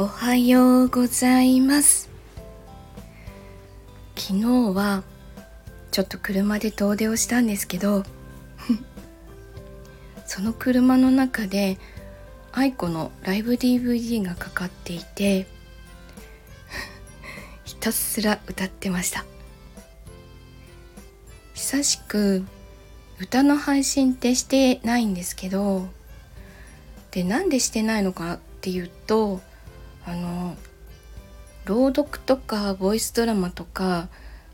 おはようございます。昨日はちょっと車で遠出をしたんですけど その車の中で愛子のライブ DVD がかかっていて ひたすら歌ってました。久しく歌の配信ってしてないんですけどでなんでしてないのかっていうとあの朗読とかボイスドラマとか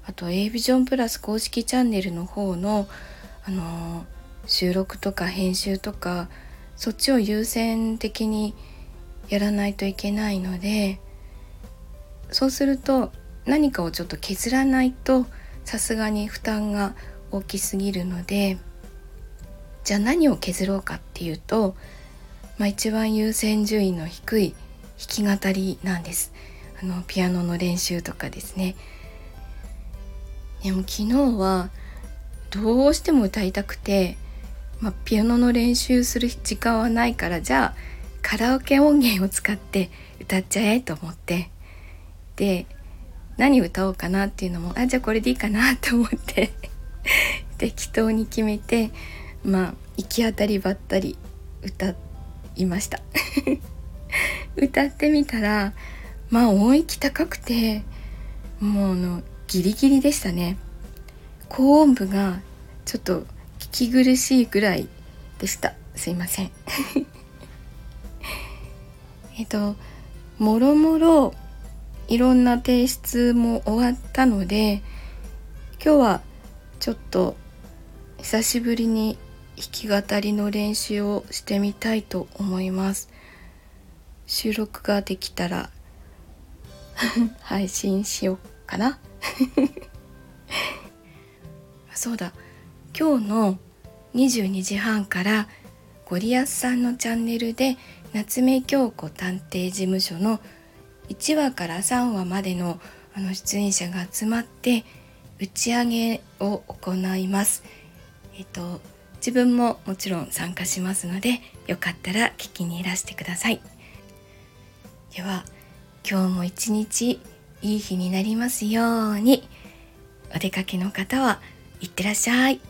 あと a ビジョンプラス公式チャンネルの方のあの収録とか編集とかそっちを優先的にやらないといけないのでそうすると何かをちょっと削らないとさすがに負担が大きすぎるのでじゃあ何を削ろうかっていうと、まあ、一番優先順位の低い弾き語りなんです。あのピアノの練習とかですね。でも昨日はどうしても歌いたくて、まあ、ピアノの練習する時間はないからじゃあカラオケ音源を使って歌っちゃえと思って。で何歌おうかなっていうのもあじゃあこれでいいかなと思って。適当に決めてまあ行き当たりばったり歌いました。歌ってみたらまあ音域高くてもうあのギリギリでしたね。高音部がちょっと聞き苦しいぐらいでした。すいません。えっともろもろいろんな提出も終わったので今日はちょっと久しぶりに弾き語りの練習をしてみたいと思います。収録ができたら 配信しようかな そうだ今日の22時半からゴリアスさんのチャンネルで夏目京子探偵事務所の1話から3話までのあの出演者が集まって打ち上げを行います。えっと自分ももちろん参加しますのでよかったら聞きにいらしてください。では今日も一日いい日になりますようにお出かけの方はいってらっしゃい。